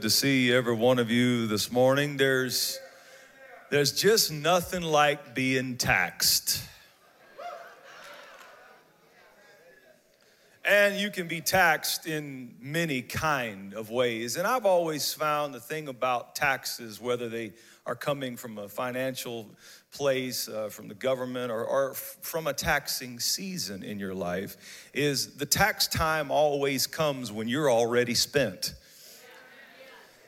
good to see every one of you this morning. There's, there's just nothing like being taxed. And you can be taxed in many kind of ways. And I've always found the thing about taxes, whether they are coming from a financial place, uh, from the government, or, or from a taxing season in your life, is the tax time always comes when you're already spent.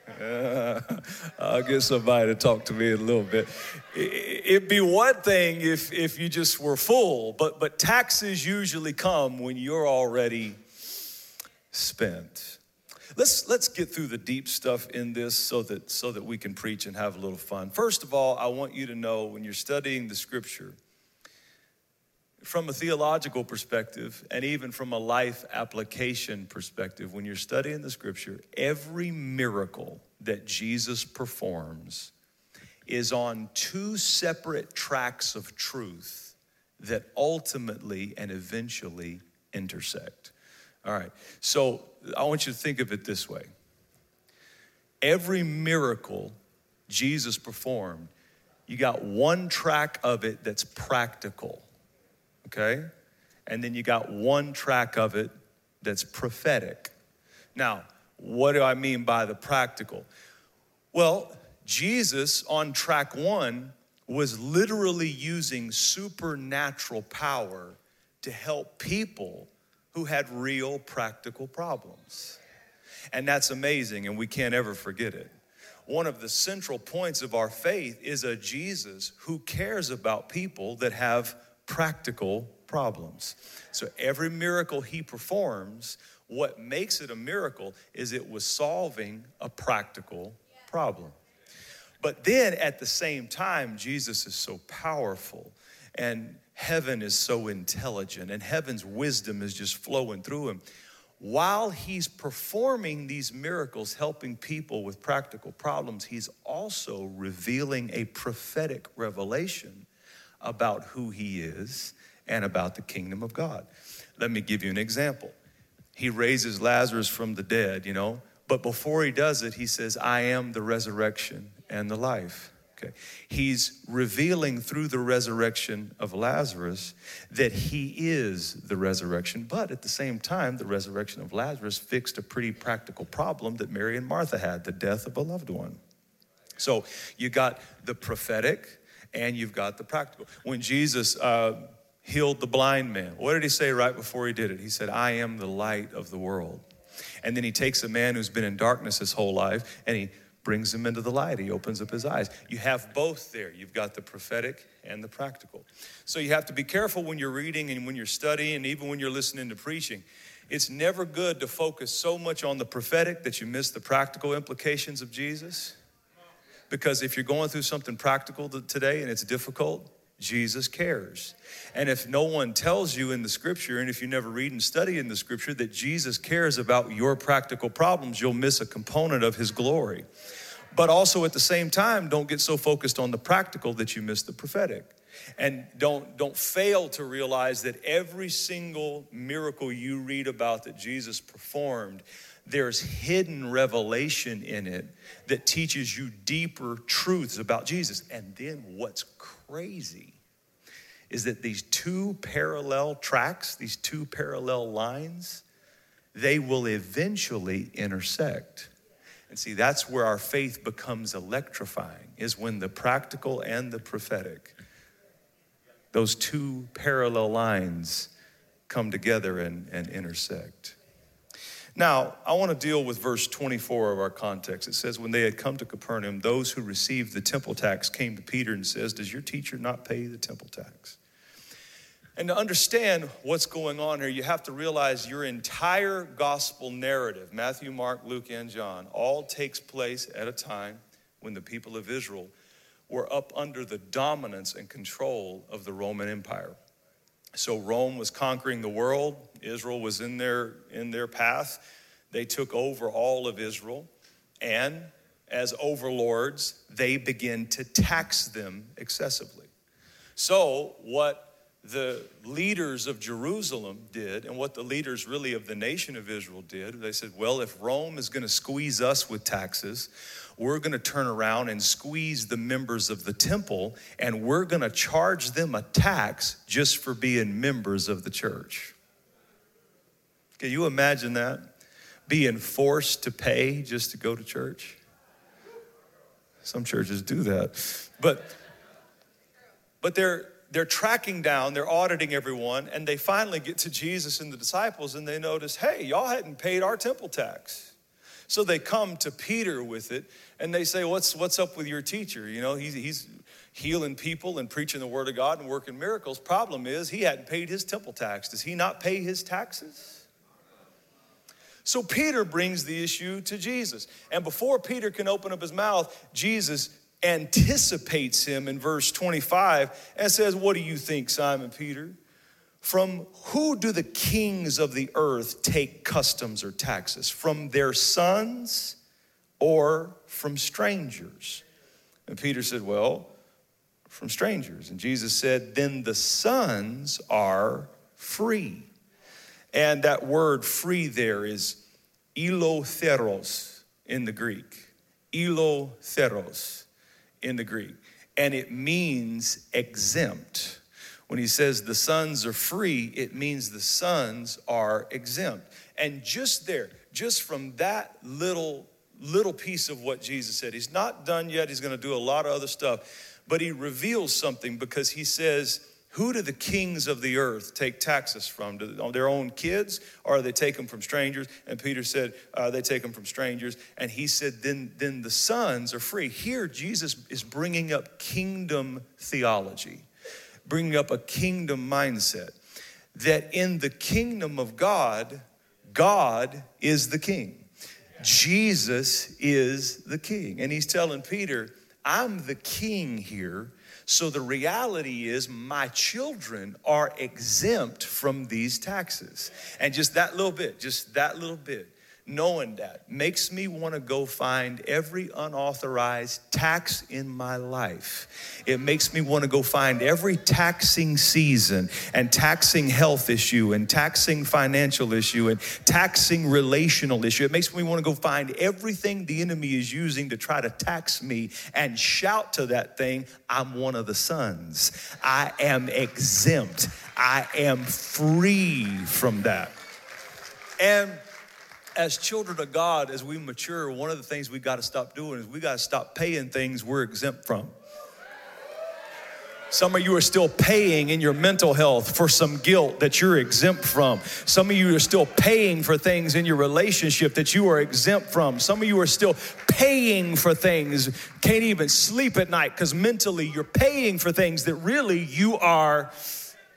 I'll get somebody to talk to me in a little bit. It'd be one thing if, if you just were full, but, but taxes usually come when you're already spent. Let's, let's get through the deep stuff in this so that, so that we can preach and have a little fun. First of all, I want you to know when you're studying the scripture, from a theological perspective and even from a life application perspective, when you're studying the scripture, every miracle that Jesus performs is on two separate tracks of truth that ultimately and eventually intersect. All right, so I want you to think of it this way every miracle Jesus performed, you got one track of it that's practical okay? And then you got one track of it that's prophetic. Now, what do I mean by the practical? Well, Jesus on track one was literally using supernatural power to help people who had real practical problems. And that's amazing, and we can't ever forget it. One of the central points of our faith is a Jesus who cares about people that have practical problems. So every miracle he performs, what makes it a miracle is it was solving a practical problem. But then at the same time, Jesus is so powerful and heaven is so intelligent and heaven's wisdom is just flowing through him. While he's performing these miracles, helping people with practical problems, he's also revealing a prophetic revelation about who he is and about the kingdom of God. Let me give you an example. He raises Lazarus from the dead, you know, but before he does it, he says, I am the resurrection and the life. Okay. He's revealing through the resurrection of Lazarus that he is the resurrection, but at the same time, the resurrection of Lazarus fixed a pretty practical problem that Mary and Martha had the death of a loved one. So you got the prophetic, and you've got the practical. When Jesus uh, healed the blind man, what did he say right before he did it? He said, I am the light of the world. And then he takes a man who's been in darkness his whole life and he brings him into the light. He opens up his eyes. You have both there. You've got the prophetic and the practical. So you have to be careful when you're reading and when you're studying, and even when you're listening to preaching. It's never good to focus so much on the prophetic that you miss the practical implications of Jesus. Because if you're going through something practical today and it's difficult, Jesus cares. And if no one tells you in the scripture, and if you never read and study in the scripture that Jesus cares about your practical problems, you'll miss a component of his glory. But also at the same time, don't get so focused on the practical that you miss the prophetic. And don't, don't fail to realize that every single miracle you read about that Jesus performed there's hidden revelation in it that teaches you deeper truths about Jesus. And then what's crazy is that these two parallel tracks, these two parallel lines, they will eventually intersect. And see, that's where our faith becomes electrifying, is when the practical and the prophetic, those two parallel lines come together and, and intersect. Now, I want to deal with verse 24 of our context. It says, When they had come to Capernaum, those who received the temple tax came to Peter and says, Does your teacher not pay the temple tax? And to understand what's going on here, you have to realize your entire gospel narrative, Matthew, Mark, Luke, and John, all takes place at a time when the people of Israel were up under the dominance and control of the Roman Empire. So Rome was conquering the world. Israel was in their, in their path. They took over all of Israel. And as overlords, they begin to tax them excessively. So, what the leaders of Jerusalem did and what the leaders really of the nation of Israel did. They said, well, if Rome is going to squeeze us with taxes, we're going to turn around and squeeze the members of the temple and we're going to charge them a tax just for being members of the church. Can you imagine that? Being forced to pay just to go to church? Some churches do that. But but they're they're tracking down, they're auditing everyone, and they finally get to Jesus and the disciples and they notice, hey, y'all hadn't paid our temple tax. So they come to Peter with it and they say, What's, what's up with your teacher? You know, he's, he's healing people and preaching the word of God and working miracles. Problem is, he hadn't paid his temple tax. Does he not pay his taxes? So Peter brings the issue to Jesus. And before Peter can open up his mouth, Jesus anticipates him in verse 25 and says, What do you think, Simon Peter? From who do the kings of the earth take customs or taxes? From their sons or from strangers? And Peter said, Well, from strangers. And Jesus said, Then the sons are free. And that word free there is eleutheros in the Greek. Eleutheros in the Greek, and it means exempt. When he says the sons are free, it means the sons are exempt. And just there, just from that little little piece of what Jesus said, he's not done yet. He's going to do a lot of other stuff, but he reveals something because he says who do the kings of the earth take taxes from? Do their own kids or they take them from strangers? And Peter said, uh, they take them from strangers. And he said, then, then the sons are free. Here, Jesus is bringing up kingdom theology, bringing up a kingdom mindset. That in the kingdom of God, God is the king. Jesus is the king. And he's telling Peter, I'm the king here so the reality is, my children are exempt from these taxes. And just that little bit, just that little bit, knowing that makes me want to go find every unauthorized tax in my life. It makes me want to go find every taxing season and taxing health issue and taxing financial issue and taxing relational issue. It makes me want to go find everything the enemy is using to try to tax me and shout to that thing, I'm one of the sons. I am exempt. I am free from that. And as children of God, as we mature, one of the things we got to stop doing is we got to stop paying things we're exempt from. Some of you are still paying in your mental health for some guilt that you're exempt from. Some of you are still paying for things in your relationship that you are exempt from. Some of you are still paying for things, can't even sleep at night because mentally you're paying for things that really you are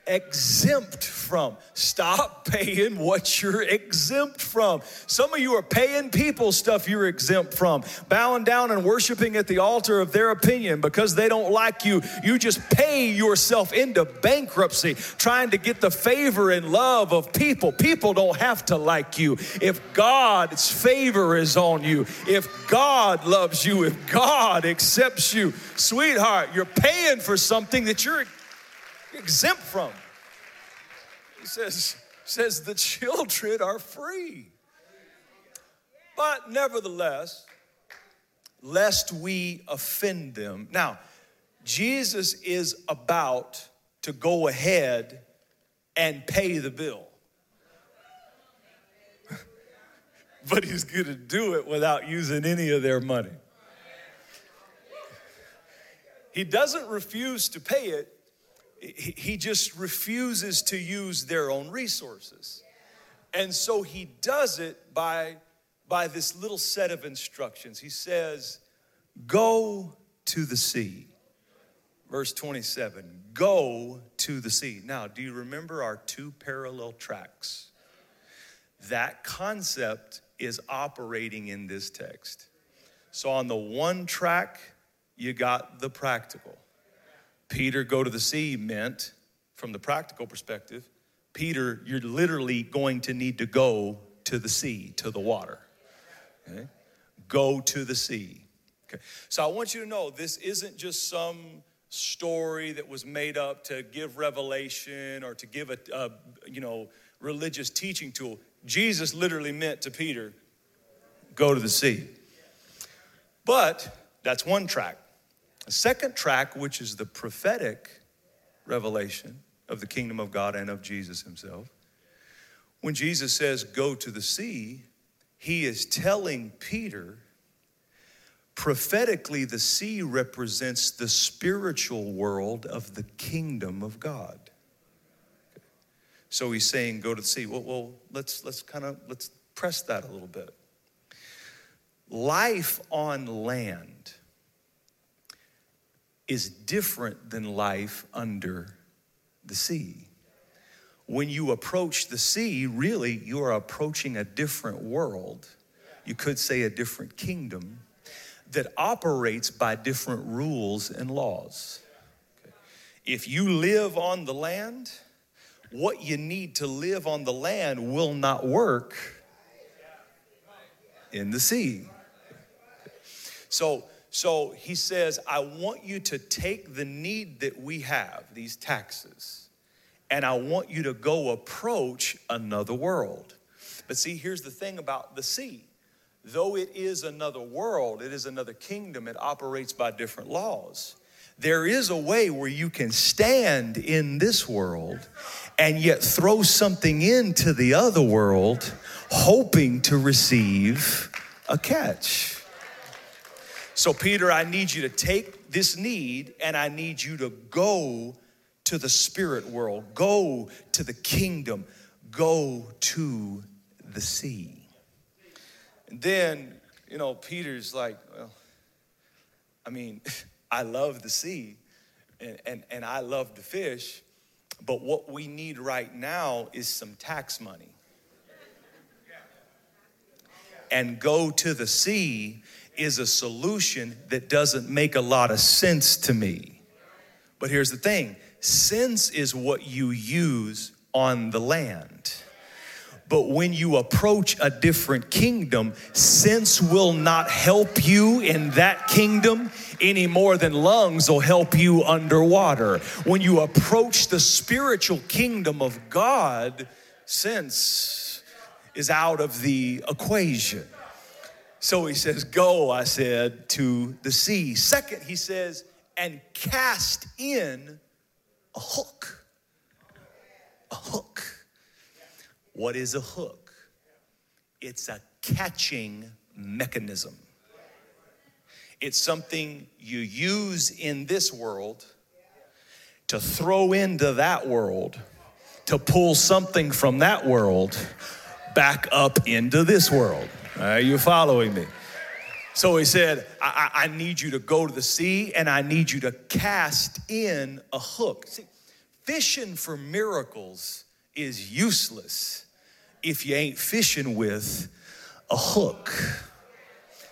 exempt from. Stop paying what you're exempt from. Some of you are paying people stuff you're exempt from, bowing down and worshiping at the altar of their opinion because they don't like you. You just pay yourself into bankruptcy trying to get the favor and love of people. People don't have to like you. If God's favor is on you, if God loves you, if God accepts you, sweetheart, you're paying for something that you're exempt from. He says, says the children are free. But nevertheless, lest we offend them. Now, Jesus is about to go ahead and pay the bill. but he's going to do it without using any of their money. He doesn't refuse to pay it, he just refuses to use their own resources. And so he does it by, by this little set of instructions. He says, Go to the sea. Verse 27 Go to the sea. Now, do you remember our two parallel tracks? That concept is operating in this text. So, on the one track, you got the practical. Peter, go to the sea meant, from the practical perspective, Peter, you're literally going to need to go to the sea, to the water. Okay? Go to the sea. Okay. So I want you to know this isn't just some story that was made up to give revelation or to give a, a you know religious teaching tool. Jesus literally meant to Peter, go to the sea. But that's one track. A second track, which is the prophetic revelation of the kingdom of God and of Jesus himself. When Jesus says, Go to the sea, he is telling Peter, prophetically, the sea represents the spiritual world of the kingdom of God. So he's saying, Go to the sea. Well, well let's, let's kind of let's press that a little bit. Life on land is different than life under the sea. When you approach the sea, really, you are approaching a different world. You could say a different kingdom that operates by different rules and laws. If you live on the land, what you need to live on the land will not work in the sea. So, so he says, I want you to take the need that we have, these taxes, and I want you to go approach another world. But see, here's the thing about the sea. Though it is another world, it is another kingdom, it operates by different laws. There is a way where you can stand in this world and yet throw something into the other world, hoping to receive a catch. So, Peter, I need you to take this need and I need you to go to the spirit world, go to the kingdom, go to the sea. And then, you know, Peter's like, well, I mean, I love the sea and, and, and I love to fish, but what we need right now is some tax money. And go to the sea is a solution that doesn't make a lot of sense to me. But here's the thing sense is what you use on the land. But when you approach a different kingdom, sense will not help you in that kingdom any more than lungs will help you underwater. When you approach the spiritual kingdom of God, sense is out of the equation. So he says, Go, I said, to the sea. Second, he says, and cast in a hook. A hook. What is a hook? It's a catching mechanism. It's something you use in this world to throw into that world, to pull something from that world back up into this world. Are you following me? So he said, I, I, need you to go to the sea and I need you to cast in a hook. See, fishing for miracles is useless if you ain't fishing with a hook.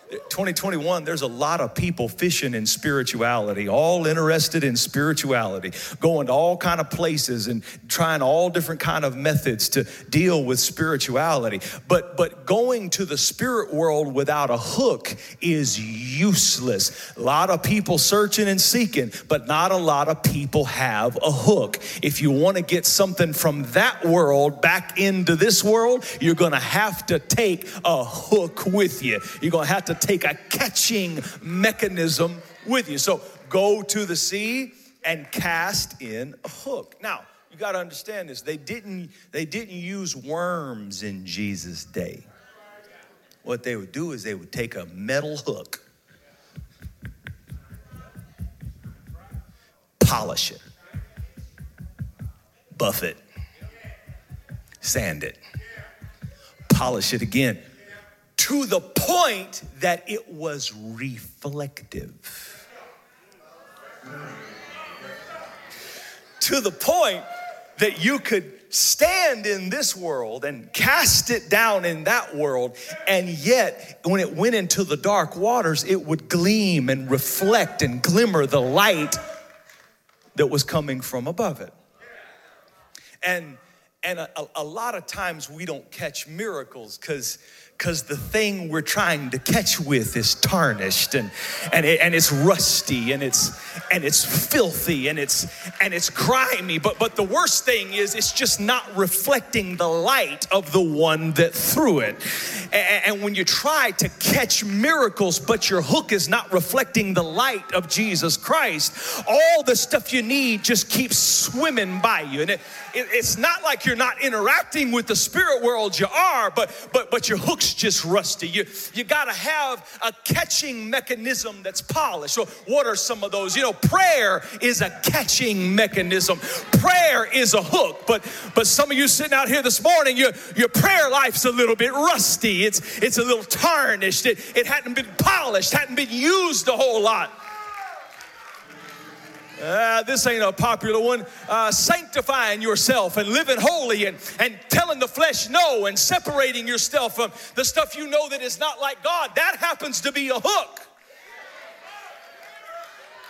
2021, there's a lot of people fishing in spirituality, all interested in spirituality, going to all kind of places and trying all different kind of methods to deal with spirituality. But but going to the spirit world without a hook is useless. A lot of people searching and seeking, but not a lot of people have a hook. If you want to get something from that world back into this world, you're going to have to take a hook with you. You're going to have to take a catching mechanism with you. So go to the sea and cast in a hook. Now, you got to understand this. They didn't they didn't use worms in Jesus' day. What they would do is they would take a metal hook, polish it, buff it, sand it, polish it again, to the point that it was reflective. To the point that you could stand in this world and cast it down in that world, and yet when it went into the dark waters, it would gleam and reflect and glimmer the light that was coming from above it. And and a, a lot of times we don't catch miracles because because the thing we're trying to catch with is tarnished and, and, it, and it's rusty and it's and it's filthy and it's and it's grimy. But but the worst thing is it's just not reflecting the light of the one that threw it. And, and when you try to catch miracles but your hook is not reflecting the light of Jesus Christ all the stuff you need just keeps swimming by you. And it, it, it's not like you're not interacting with the spirit world you are but but but your hook's just rusty. You, you got to have a catching mechanism that's polished. So, what are some of those? You know, prayer is a catching mechanism. Prayer is a hook. But but some of you sitting out here this morning, your your prayer life's a little bit rusty. It's it's a little tarnished. It, it hadn't been polished, hadn't been used a whole lot. Uh, this ain't a popular one. Uh, sanctifying yourself and living holy and, and telling the flesh no and separating yourself from the stuff you know that is not like God. That happens to be a hook.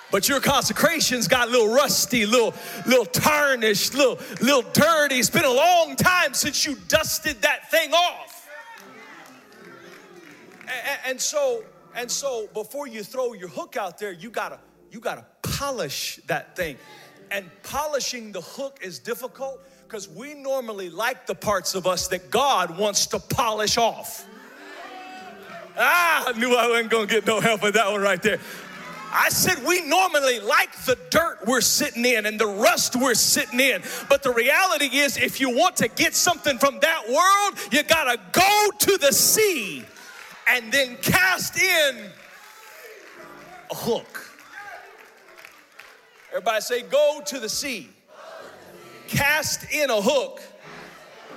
But your consecration's got a little rusty, little, little tarnished, little, little dirty. It's been a long time since you dusted that thing off. And, and so, and so before you throw your hook out there, you gotta, you gotta polish that thing. And polishing the hook is difficult because we normally like the parts of us that God wants to polish off. Ah, I knew I wasn't gonna get no help with that one right there. I said we normally like the dirt we're sitting in and the rust we're sitting in. But the reality is, if you want to get something from that world, you gotta go to the sea and then cast in a hook. Everybody say, go to the sea. Cast in a hook.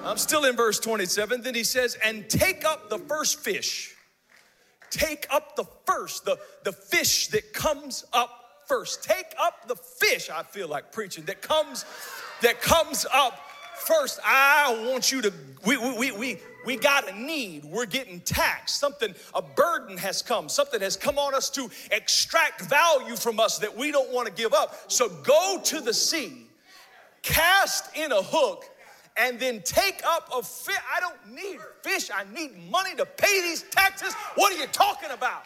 I'm still in verse 27. Then he says, and take up the first fish. Take up the first, the, the fish that comes up first. Take up the fish, I feel like preaching, that comes, that comes up first. I want you to, we, we, we, we got a need. We're getting taxed. Something, a burden has come. Something has come on us to extract value from us that we don't want to give up. So go to the sea, cast in a hook, and then take up a fish. I don't need fish. I need money to pay these taxes. What are you talking about?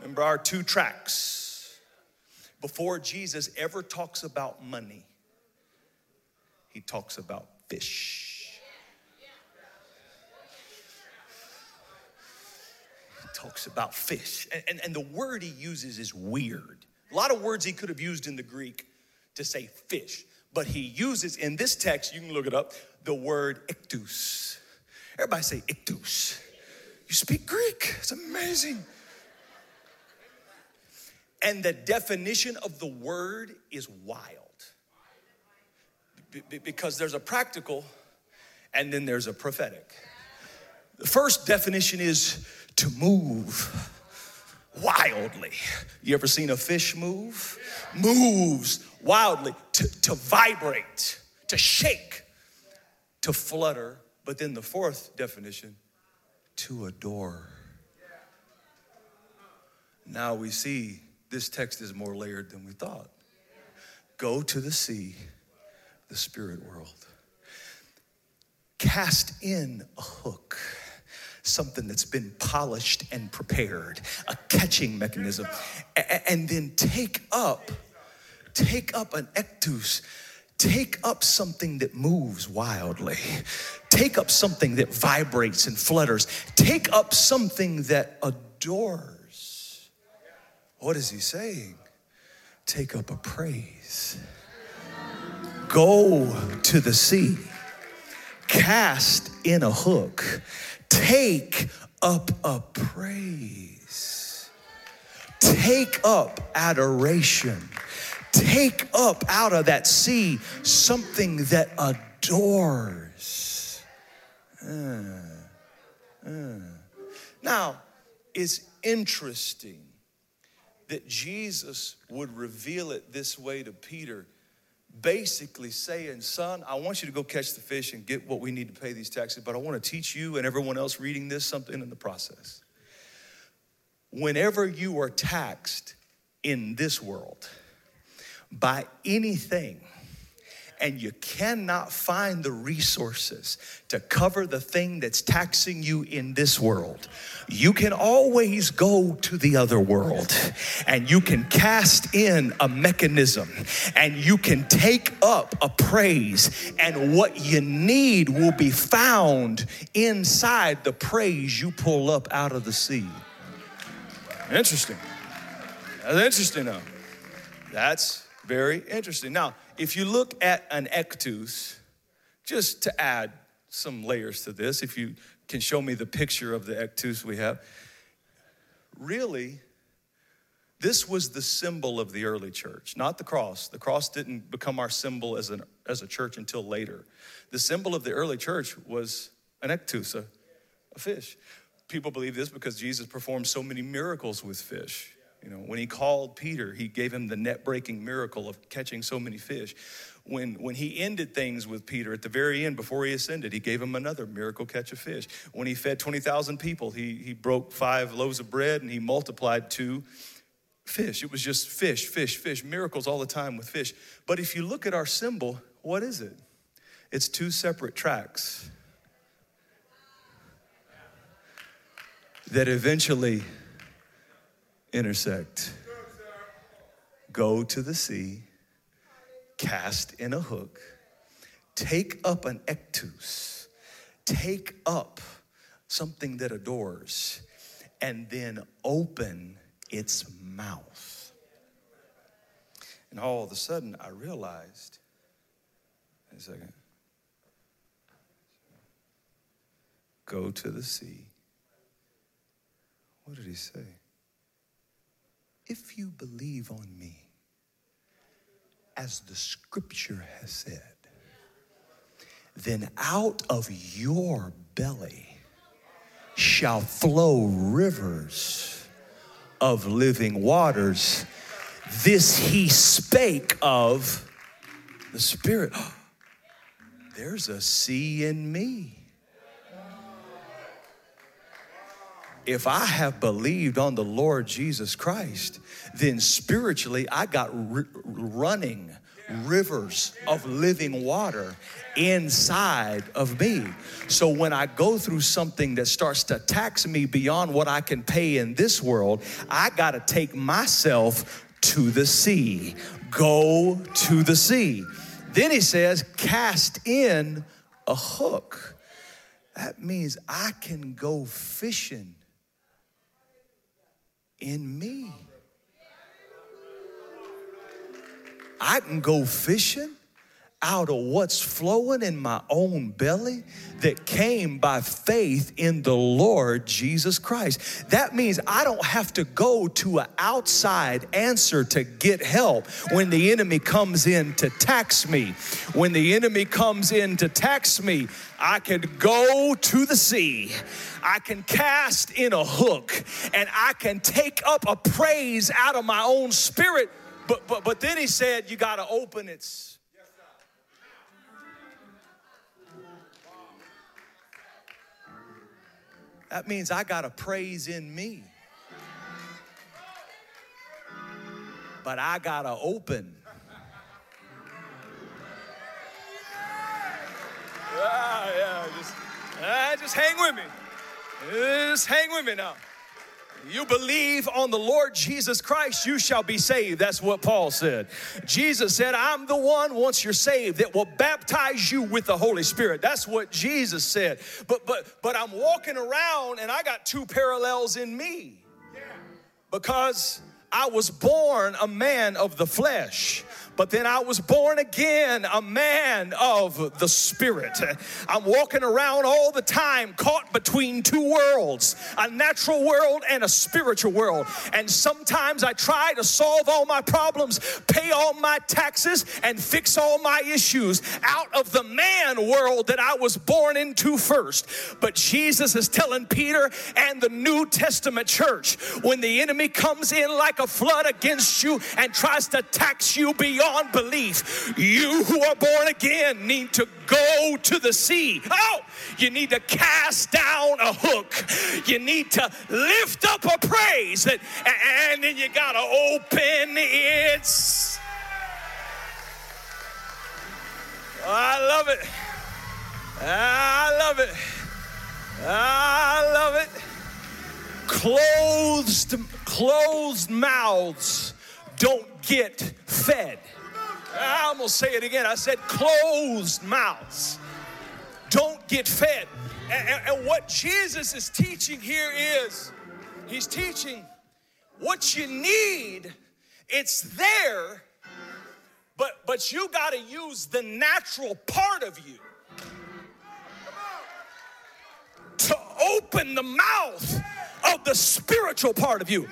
Remember our two tracks. Before Jesus ever talks about money, he talks about fish. He talks about fish. And, and, and the word he uses is weird. A lot of words he could have used in the Greek to say fish, but he uses in this text, you can look it up, the word ichthus. Everybody say ichthus. You speak Greek, it's amazing. And the definition of the word is wild because there's a practical and then there's a prophetic. The first definition is to move wildly. You ever seen a fish move? Moves wildly, to, to vibrate, to shake, to flutter. But then the fourth definition, to adore. Now we see this text is more layered than we thought. Go to the sea the spirit world. Cast in a hook, something that's been polished and prepared, a catching mechanism, and then take up, take up an ichthus, take up something that moves wildly, take up something that vibrates and flutters, take up something that adores. What is he saying? Take up a praise. Go to the sea, cast in a hook, take up a praise, take up adoration, take up out of that sea something that adores. Uh, uh. Now, it's interesting that Jesus would reveal it this way to Peter basically saying, Son, I want you to go catch the fish and get what we need to pay these taxes, but I want to teach you and everyone else reading this something in the process. Whenever you are taxed in this world by anything, and you cannot find the resources to cover the thing that's taxing you in this world, you can always go to the other world and you can cast in a mechanism and you can take up a praise, and what you need will be found inside the praise you pull up out of the sea. Interesting. That's interesting, though. That's very interesting. Now, if you look at an ichthus, just to add some layers to this, if you can show me the picture of the ichthus we have, really, this was the symbol of the early church, not the cross. The cross didn't become our symbol as, an, as a church until later. The symbol of the early church was an ichthus, a, a fish. People believe this because Jesus performed so many miracles with fish. You know, when he called Peter, he gave him the net breaking miracle of catching so many fish. When, when he ended things with Peter at the very end, before he ascended, he gave him another miracle catch of fish. When he fed 20,000 people, he, he broke five loaves of bread and he multiplied two fish. It was just fish, fish, fish, miracles all the time with fish. But if you look at our symbol, what is it? It's two separate tracks that eventually intersect. Go to the sea, cast in a hook, take up an ichthus, take up something that adores, and then open its mouth. And all of a sudden, I realized, a second, go to the sea. What did he say? If you believe on me, as the scripture has said, then out of your belly shall flow rivers of living waters. This he spake of the Spirit. There's a sea in me. If I have believed on the Lord Jesus Christ, then spiritually I got r- running rivers of living water inside of me. So when I go through something that starts to tax me beyond what I can pay in this world, I got to take myself to the sea. Go to the sea. Then he says, cast in a hook. That means I can go fishing in me. I can go fishing out of what's flowing in my own belly that came by faith in the Lord Jesus Christ. That means I don't have to go to an outside answer to get help when the enemy comes in to tax me. When the enemy comes in to tax me, I can go to the sea. I can cast in a hook and I can take up a praise out of my own spirit. But, but, but then he said, You got to open its That means I got a praise in me. But I got to open. Ah, yeah, just, ah, just hang with me. Just hang with me now. You believe on the Lord Jesus Christ, you shall be saved. That's what Paul said. Jesus said, I'm the one, once you're saved, that will baptize you with the Holy Spirit. That's what Jesus said. But but but I'm walking around and I got two parallels in me. Because I was born a man of the flesh. But then I was born again, a man of the Spirit. I'm walking around all the time caught between two worlds a natural world and a spiritual world. And sometimes I try to solve all my problems, pay all my taxes, and fix all my issues out of the man world that I was born into first. But Jesus is telling Peter and the New Testament church when the enemy comes in like a flood against you and tries to tax you beyond beyond belief. You who are born again need to go to the sea. Oh, you need to cast down a hook. You need to lift up a praise, that, and then you got to open its. I love it. I love it. I love it. Closed, closed mouths don't get fed. I'm gonna say it again. I said closed mouths don't get fed. And, and, and what Jesus is teaching here is he's teaching what you need, it's there, but but you got to use the natural part of you to open the mouth of the spiritual part of you.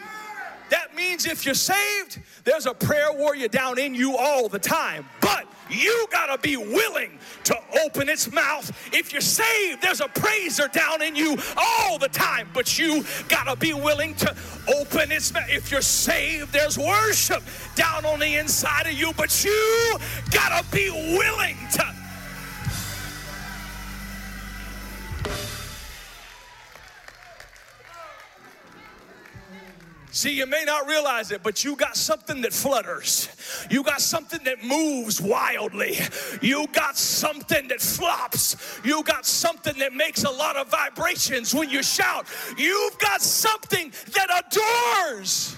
That means if you're saved, there's a prayer warrior down in you all the time. But you gotta be willing to open its mouth. If you're saved, there's a praiser down in you all the time, but you gotta be willing to open its mouth. If you're saved, there's worship down on the inside of you, but you gotta be willing to See, you may not realize it, but you got something that flutters. You got something that moves wildly. You got something that flops. You got something that makes a lot of vibrations when you shout. You've got something that adores.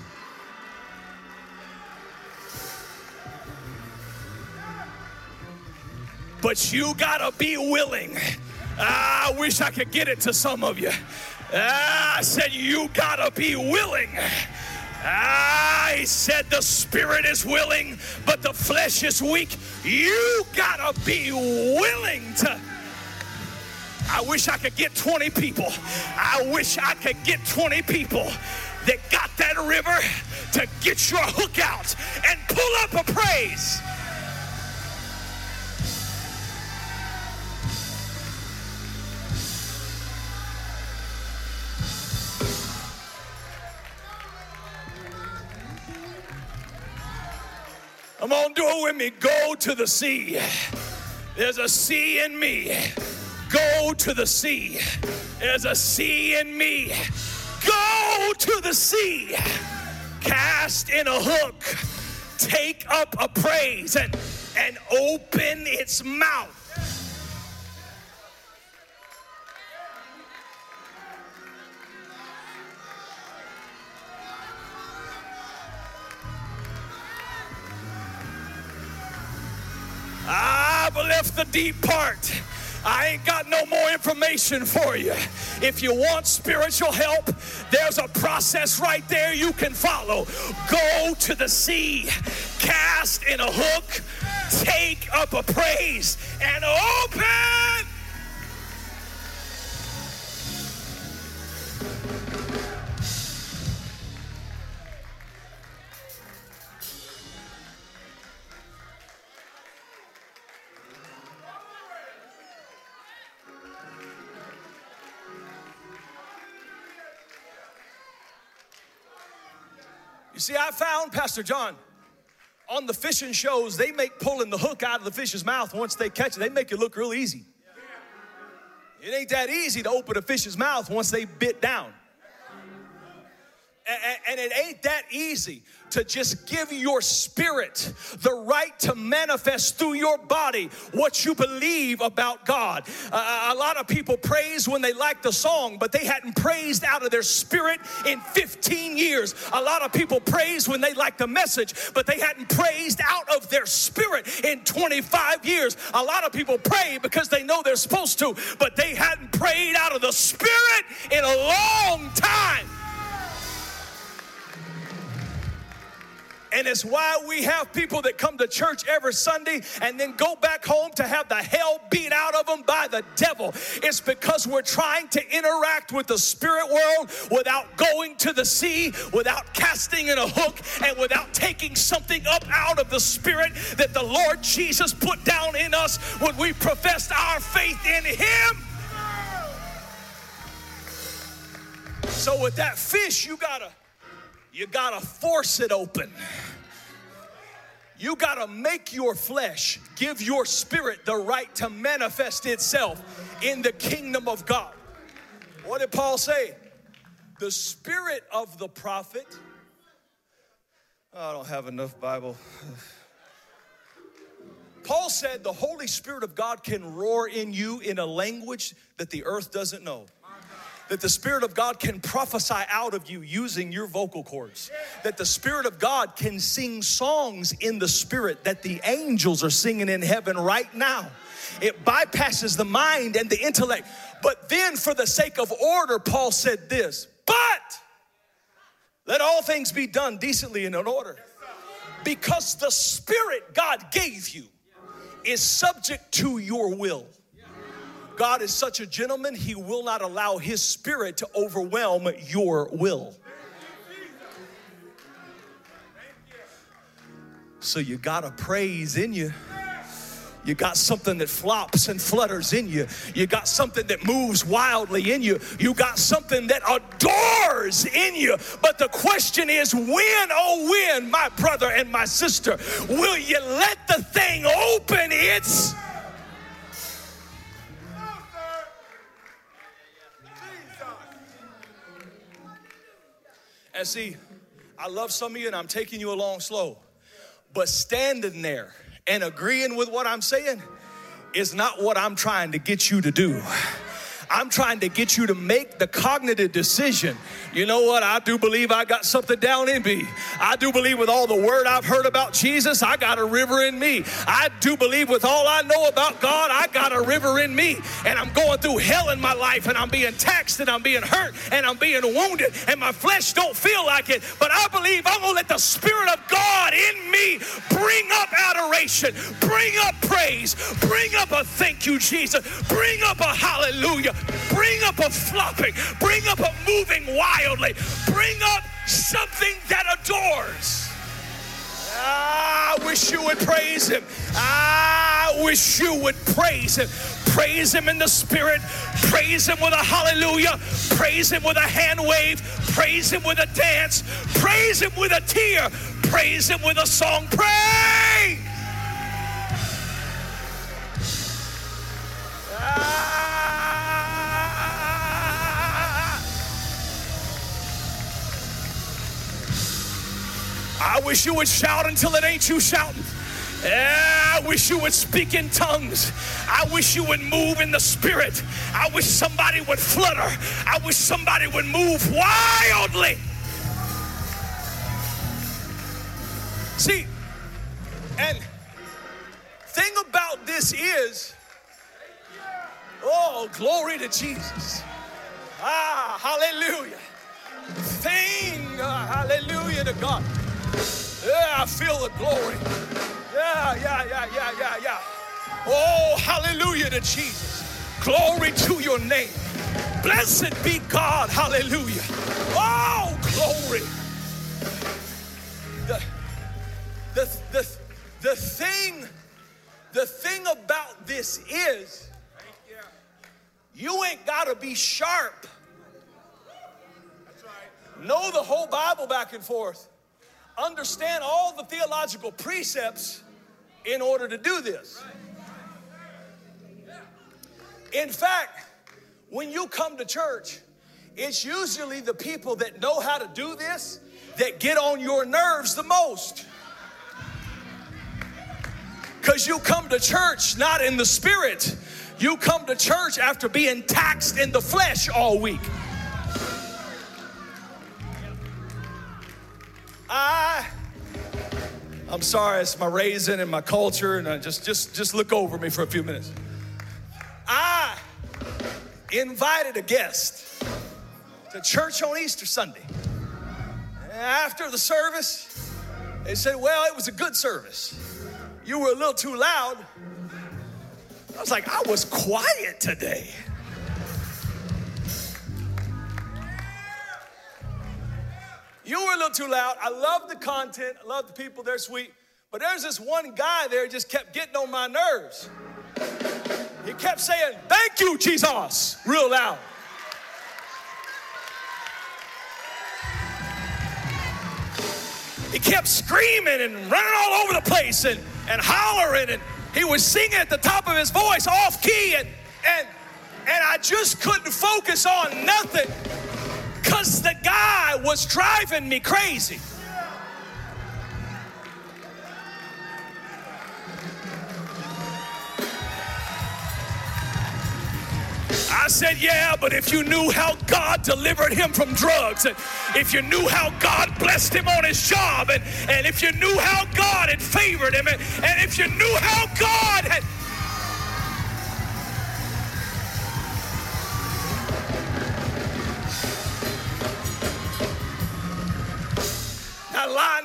But you gotta be willing. Ah, I wish I could get it to some of you. Ah, I said, You gotta be willing. Ah, I said, The spirit is willing, but the flesh is weak. You gotta be willing to. I wish I could get 20 people. I wish I could get 20 people that got that river to get your hook out and pull up a praise. Come on, do it with me. Go to the sea. There's a sea in me. Go to the sea. There's a sea in me. Go to the sea. Cast in a hook. Take up a praise and, and open its mouth. I've left the deep part. I ain't got no more information for you. If you want spiritual help, there's a process right there you can follow. Go to the sea, cast in a hook, take up a praise, and open. Pastor John, on the fishing shows, they make pulling the hook out of the fish's mouth once they catch it, they make it look real easy. It ain't that easy to open a fish's mouth once they bit down. And, it ain't that easy to just give your spirit the right to manifest through your body what you believe about God. Uh, a lot of people praise when they like the song, but they hadn't praised out of their spirit in 15 years. A lot of people praise when they like the message, but they hadn't praised out of their spirit in 25 years. A lot of people pray because they know they're supposed to, but they hadn't prayed out of the spirit in a long time. And it's why we have people that come to church every Sunday and then go back home to have the hell beat out of them by the devil. It's because we're trying to interact with the spirit world without going to the sea, without casting in a hook, and without taking something up out of the spirit that the Lord Jesus put down in us when we professed our faith in Him. So, with that fish, you gotta you got to force it open. You got to make your flesh give your spirit the right to manifest itself in the kingdom of God. What did Paul say? The spirit of the prophet. I don't have enough Bible. Paul said the Holy Spirit of God can roar in you in a language that the earth doesn't know that the Spirit of God can prophesy out of you using your vocal cords, that the Spirit of God can sing songs in the Spirit that the angels are singing in heaven right now. It bypasses the mind and the intellect. But then, for the sake of order, Paul said this, but let all things be done decently and in order. Because the Spirit God gave you is subject to your will. God is such a gentleman, he will not allow his spirit to overwhelm your will. So you got a praise in you. You got something that flops and flutters in you. You got something that moves wildly in you. You got something that adores in you. But the question is when, oh, when, my brother and my sister, will you let the thing open its And see, I love some of you and I'm taking you along slow. But standing there and agreeing with what I'm saying is not what I'm trying to get you to do. I'm trying to get you to make the cognitive decision. You know what? I do believe I got something down in me. I do believe with all the word I've heard about Jesus, I got a river in me. I do believe with all I know about God, I got a river in me. And I'm going through hell in my life and I'm being taxed and I'm being hurt and I'm being wounded and my flesh don't feel like it. But I believe I'm going to let the Spirit of God in me bring up adoration, bring up praise, bring up a thank you, Jesus, bring up a hallelujah. Bring up a flopping, bring up a moving wildly, bring up something that adores. I wish you would praise him. I wish you would praise him. Praise him in the spirit. Praise him with a hallelujah. Praise him with a hand wave. Praise him with a dance. Praise him with a tear. Praise him with a song. Pray. Ah! I wish you would shout until it ain't you shouting. I wish you would speak in tongues. I wish you would move in the spirit. I wish somebody would flutter. I wish somebody would move wildly. See, and thing about this is, oh, glory to Jesus. Ah, hallelujah. Thing, uh, hallelujah to God. Yeah, I feel the glory. Yeah, yeah, yeah, yeah, yeah, yeah. Oh, hallelujah to Jesus. Glory to your name. Blessed be God. Hallelujah. Oh, glory. The, the, the, the thing, the thing about this is you ain't got to be sharp. Know the whole Bible back and forth understand all the theological precepts in order to do this. In fact, when you come to church, it's usually the people that know how to do this that get on your nerves the most. Because you come to church not in the spirit, you come to church after being taxed in the flesh all week. I I'm sorry, it's my raising and my culture, and I just just just look over me for a few minutes. I invited a guest to church on Easter Sunday. After the service, they said, Well, it was a good service. You were a little too loud. I was like, I was quiet today. You were a little too loud. I love the content. I love the people. They're sweet. But there's this one guy there just kept getting on my nerves. He kept saying, Thank you, Jesus, real loud. He kept screaming and running all over the place and, and hollering, and he was singing at the top of his voice off key, and, and, and I just couldn't focus on nothing because the guy was driving me crazy. I said, Yeah, but if you knew how God delivered him from drugs, and if you knew how God blessed him on his job, and, and if you knew how God had favored him, and, and if you knew how God had.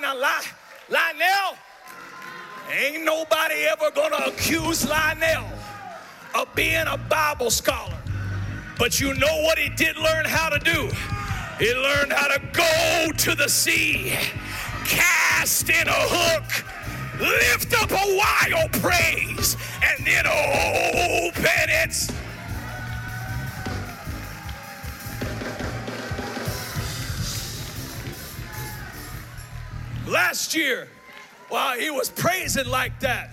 Now, Lionel, ain't nobody ever gonna accuse Lionel of being a Bible scholar. But you know what he did learn how to do? He learned how to go to the sea, cast in a hook, lift up a wild praise, and then open it. Last year, while he was praising like that,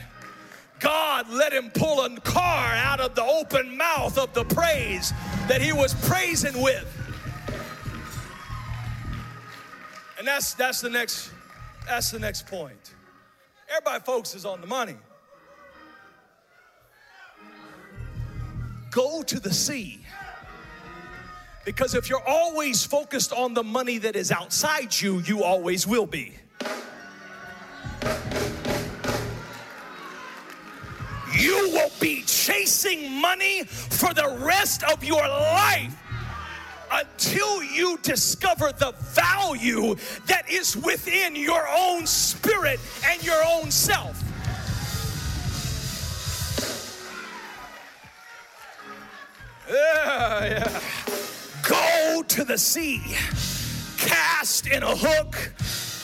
God let him pull a car out of the open mouth of the praise that he was praising with. And that's that's the next that's the next point. Everybody focuses on the money. Go to the sea. Because if you're always focused on the money that is outside you, you always will be. Be chasing money for the rest of your life until you discover the value that is within your own spirit and your own self. Yeah, yeah. Go to the sea, cast in a hook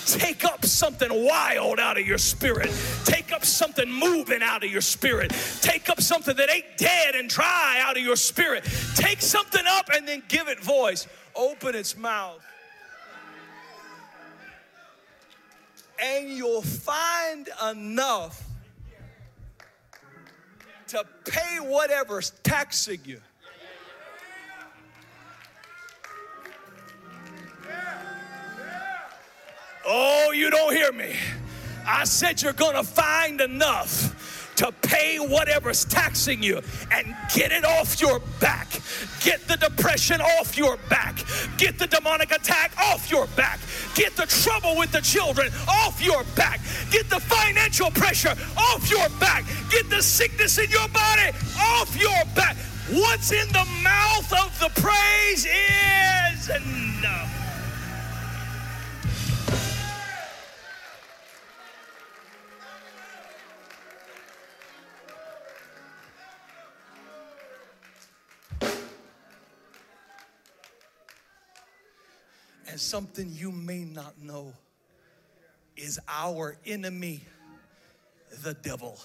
Take up something wild out of your spirit. Take something moving out of your spirit. Take up something that ain't dead and dry out of your spirit. Take something up and then give it voice. Open its mouth. And you'll find enough to pay whatever's taxing you. Oh, you don't hear me. I said you're gonna find enough to pay whatever's taxing you and get it off your back. Get the depression off your back. Get the demonic attack off your back. Get the trouble with the children off your back. Get the financial pressure off your back. Get the sickness in your body off your back. What's in the mouth of the praise is enough. And something you may not know is our enemy, the devil,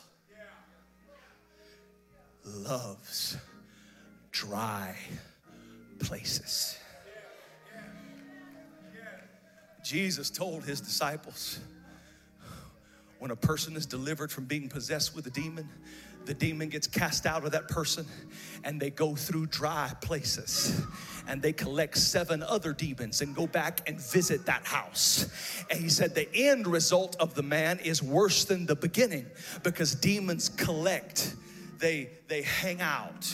loves dry places. Jesus told his disciples when a person is delivered from being possessed with a demon, the demon gets cast out of that person and they go through dry places and they collect seven other demons and go back and visit that house. And he said the end result of the man is worse than the beginning because demons collect, they they hang out,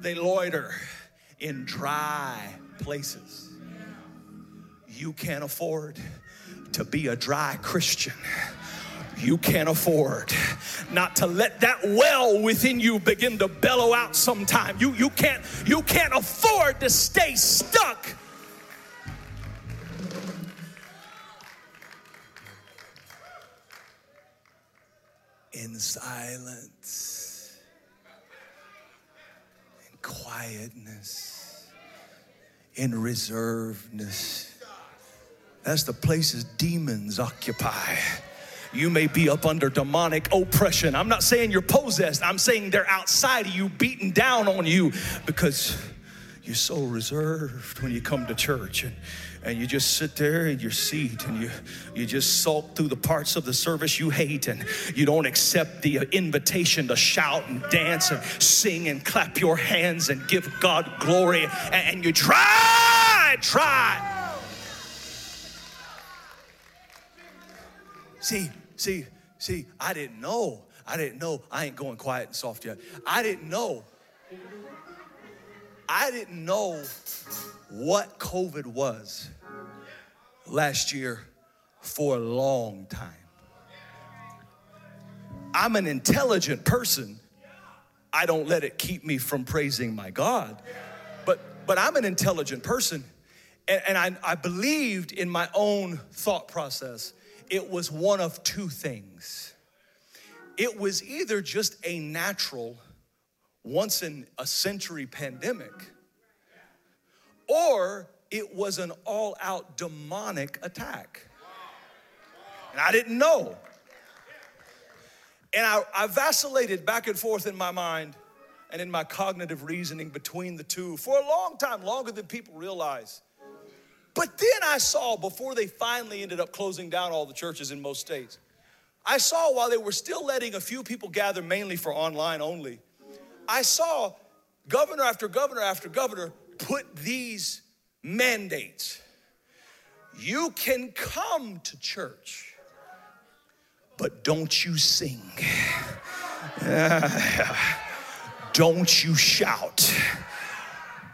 they loiter in dry places. You can't afford to be a dry Christian you can't afford not to let that well within you begin to bellow out sometime. You, you, can't, you can't afford to stay stuck. In silence, in quietness, in reservedness. That's the places demons occupy. You may be up under demonic oppression. I'm not saying you're possessed, I'm saying they're outside of you, beating down on you because you're so reserved when you come to church and, and you just sit there in your seat and you, you just sulk through the parts of the service you hate and you don't accept the uh, invitation to shout and dance and sing and clap your hands and give God glory. And, and you try, try. See, see, see, I didn't know. I didn't know. I ain't going quiet and soft yet. I didn't know I didn't know what COVID was last year for a long time. I'm an intelligent person. I don't let it keep me from praising my God. But but I'm an intelligent person. And, and I, I believed in my own thought process. It was one of two things. It was either just a natural, once in a century pandemic, or it was an all out demonic attack. And I didn't know. And I, I, vacillated back and forth in my mind and in my cognitive reasoning between the two for a long time, longer than people realize. But then I saw before they finally ended up closing down all the churches in most states, I saw while they were still letting a few people gather mainly for online only, I saw governor after governor after governor put these mandates. You can come to church, but don't you sing. don't you shout.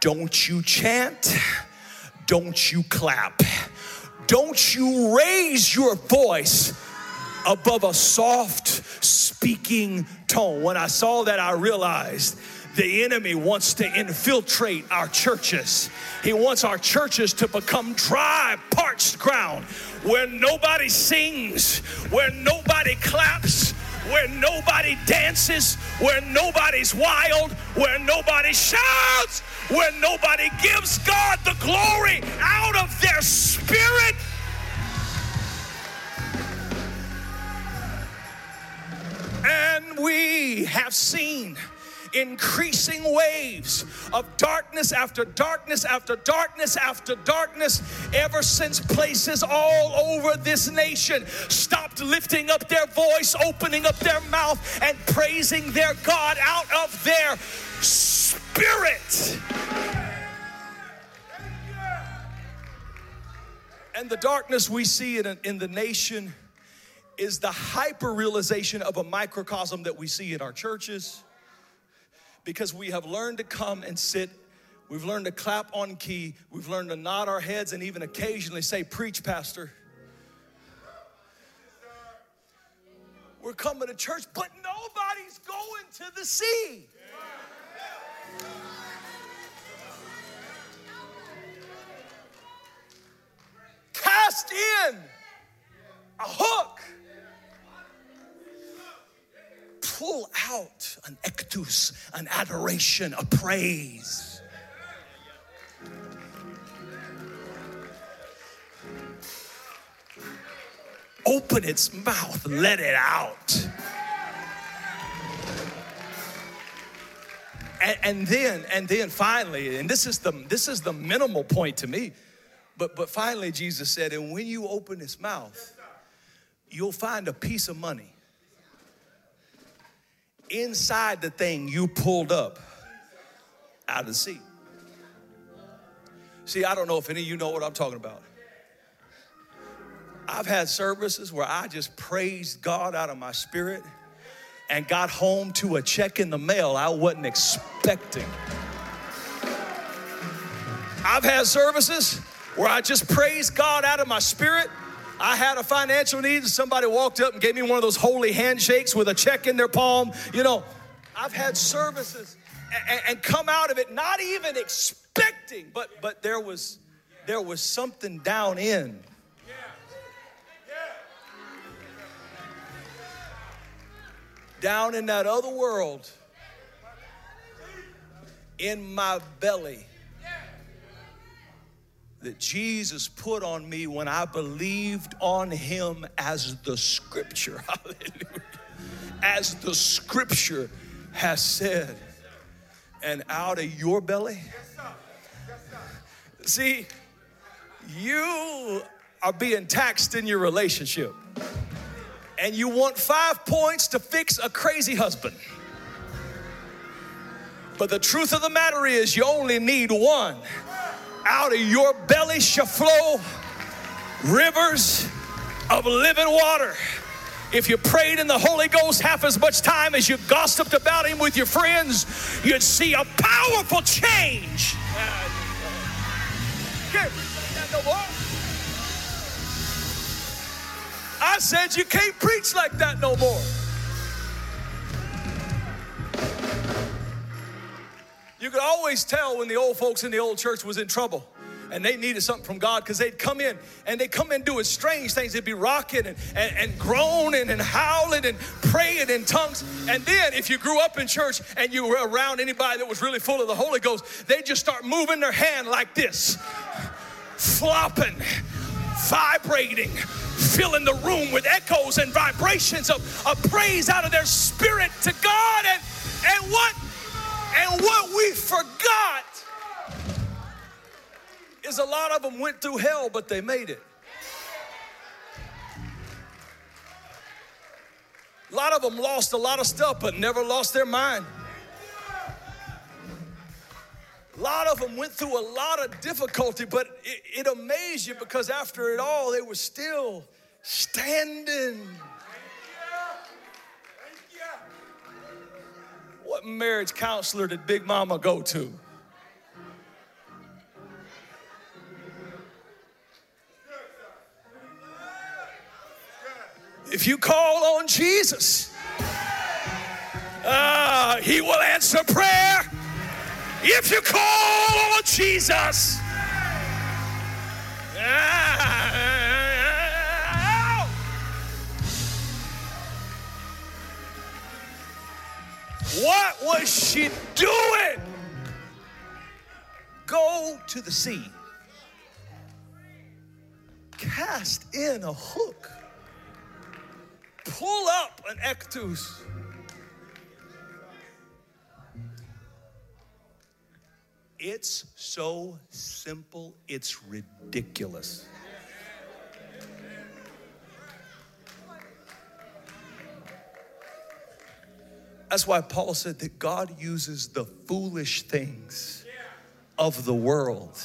Don't you chant. Don't you clap. Don't you raise your voice above a soft speaking tone. When I saw that, I realized the enemy wants to infiltrate our churches. He wants our churches to become dry, parched ground where nobody sings, where nobody claps, where nobody dances, where nobody's wild, where nobody shouts, where nobody gives God the glory out of their spirit. And we have seen increasing waves of darkness after darkness after darkness after darkness ever since places all over this nation stopped lifting up their voice, opening up their mouth, and praising their God out of their spirit. And the darkness we see in, in the nation is the hyper realization of a microcosm that we see in our churches because we have learned to come and sit. We've learned to clap on key. We've learned to nod our heads and even occasionally say, Preach, Pastor. We're coming to church, but nobody's going to the sea. Cast in a hook pull out an ichthus, an adoration, a praise. Open its mouth, let it out. And, and, then, and then finally, and this is the this is the minimal point to me, but but finally Jesus said, and when you open his mouth, you'll find a piece of money inside the thing you pulled up out of the sea. See, I don't know if any of you know what I'm talking about. I've had services where I just praised God out of my spirit and got home to a check in the mail I wasn't expecting. I've had services where I just praised God out of my spirit I had a financial need and somebody walked up and gave me one of those holy handshakes with a check in their palm. You know, I've had services and, and come out of it not even expecting, but but there was there was something down in. Down in that other world, in my belly that Jesus put on me when I believed on him as the scripture. Hallelujah. As the scripture has said. And out of your belly. See, you are being taxed in your relationship. And you want five points to fix a crazy husband. But the truth of the matter is, you only need one out of your belly shall flow rivers of living water. if you prayed in the Holy Ghost half as much time as you gossiped about Him with your friends, you'd see a powerful change. I said you can't preach like that no more. You could always tell when the old folks in the old church was in trouble and they needed something from God because they'd come in and they'd come in doing strange things. They'd be rocking and, and, and, groaning and howling and praying in tongues. And then if you grew up in church and you were around anybody that was really full of the Holy Ghost, they'd just start moving their hand like this, flopping, vibrating, filling the room with echoes and vibrations of, of praise out of their spirit to God. And, and what and what we forgot is a lot of them went through hell, but they made it. A lot of them lost a lot of stuff, but never lost their mind. A lot of them went through a lot of difficulty, but it, it amazed you because after it all, they were still standing. What marriage counselor did Big Mama go to? If you call on Jesus, uh, He will answer prayer. If you call on Jesus, what was she doing? Go to the sea, cast in a hook pull up an ichthus. It's so simple, it's ridiculous. That's why Paul said that God uses the foolish things of the world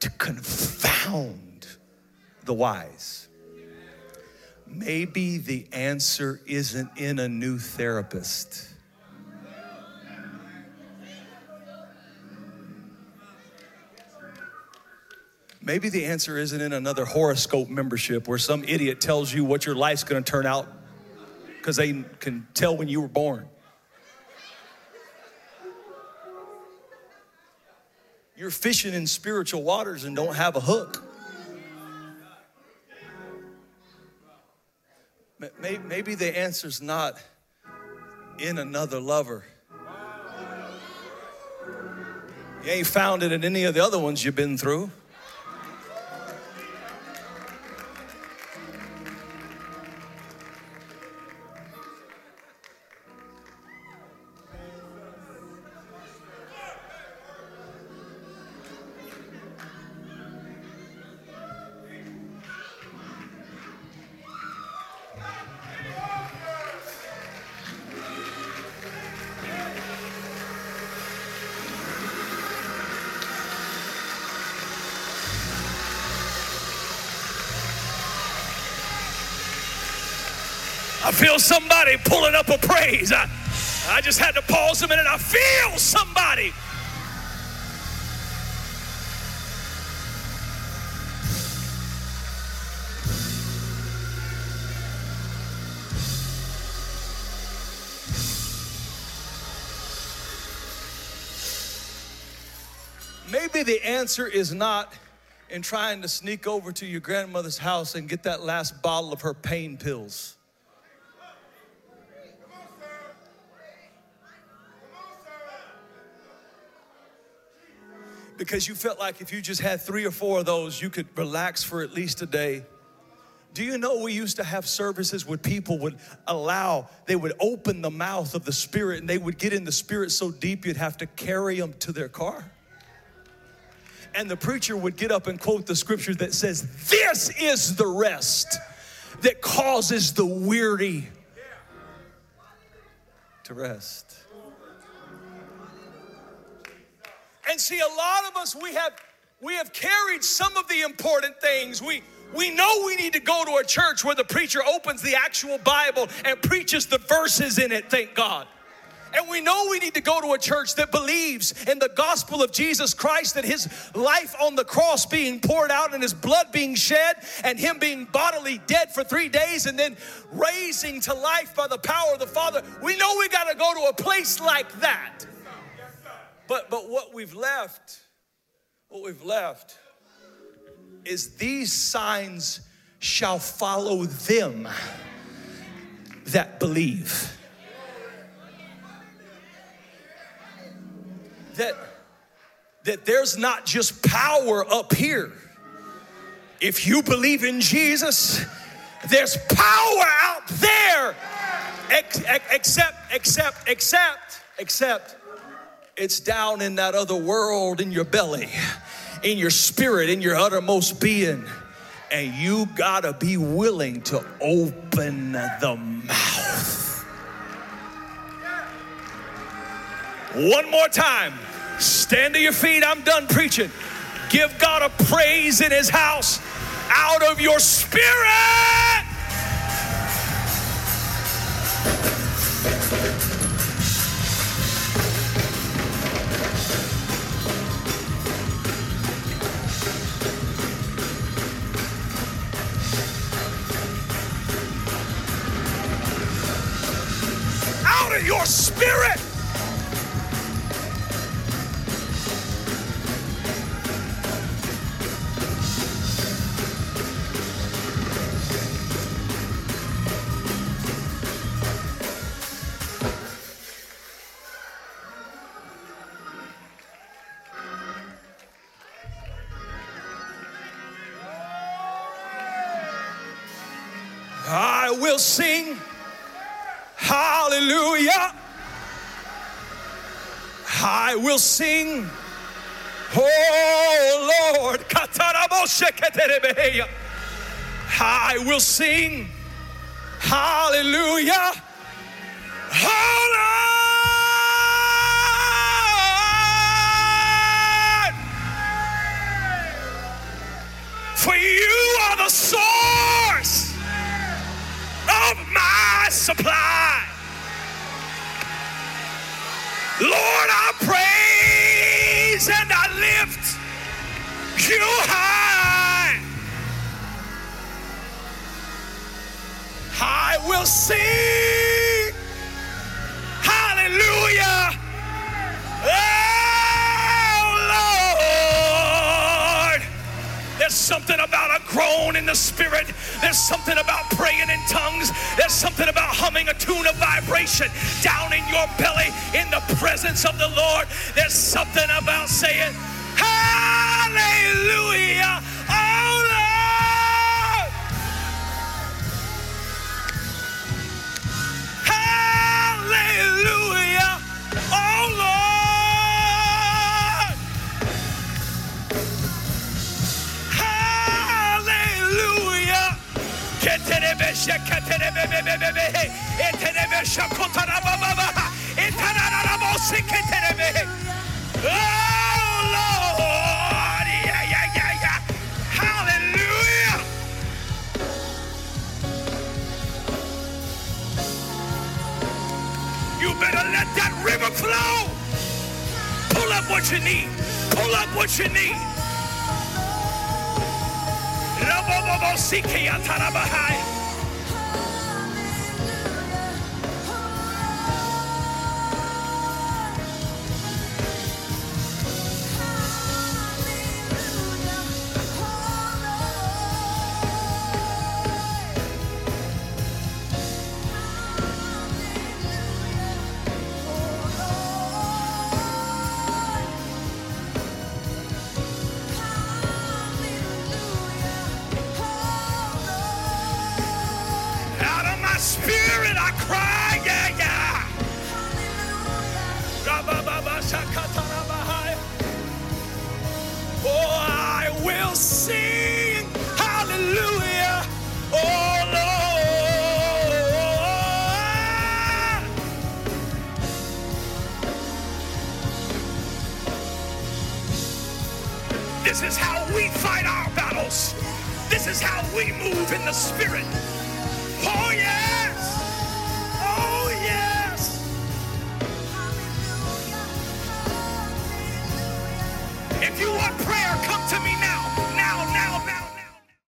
to confound the wise. Maybe the answer isn't in a new therapist. Maybe the answer isn't in another horoscope membership where some idiot tells you what your life's gonna turn out because they can tell when you were born. You're fishing in spiritual waters and don't have a hook. Maybe the answer's not in another lover. You ain't found it in any of the other ones you've been through. I feel somebody pulling up a praise. I, I just had to pause a minute. I feel somebody. Maybe the answer is not in trying to sneak over to your grandmother's house and get that last bottle of her pain pills. Because you felt like if you just had three or four of those, you could relax for at least a day. Do you know we used to have services where people would allow, they would open the mouth of the Spirit and they would get in the Spirit so deep you'd have to carry them to their car? And the preacher would get up and quote the scripture that says, This is the rest that causes the weary to rest. And see, a lot of us, we have we have carried some of the important things. We We know we need to go to a church where the preacher opens the actual Bible and preaches the verses in it, thank God. And we know we need to go to a church that believes in the gospel of Jesus Christ, that his life on the cross being poured out and his blood being shed, and him being bodily dead for three days and then raising to life by the power of the Father. We know we got to go to a place like that. But, but what we've left, what we've left is these signs shall follow them that believe. that, that there's not just power up here. If you believe in Jesus, there's power out there. Ex- except, except, except, except, it's down in that other world in your belly, in your spirit, in your uttermost being. And you gotta be willing to open the mouth. One more time. Stand to your feet. I'm done preaching. Give God a praise in his house out of your spirit. Your spirit. I will sing will sing, oh Lord. I will sing hallelujah. Lord. For you are the source of my supply. Lord, I you high. I will sing hallelujah. Oh, Lord. There's something about a groan in the spirit. There's something about praying in tongues. There's something about humming a tune of vibration down in your belly in the presence of the Lord. There's something about saying, Hallelujah. Oh Lord. Hallelujah. Oh Lord. Oh need. Pull up what you need. Out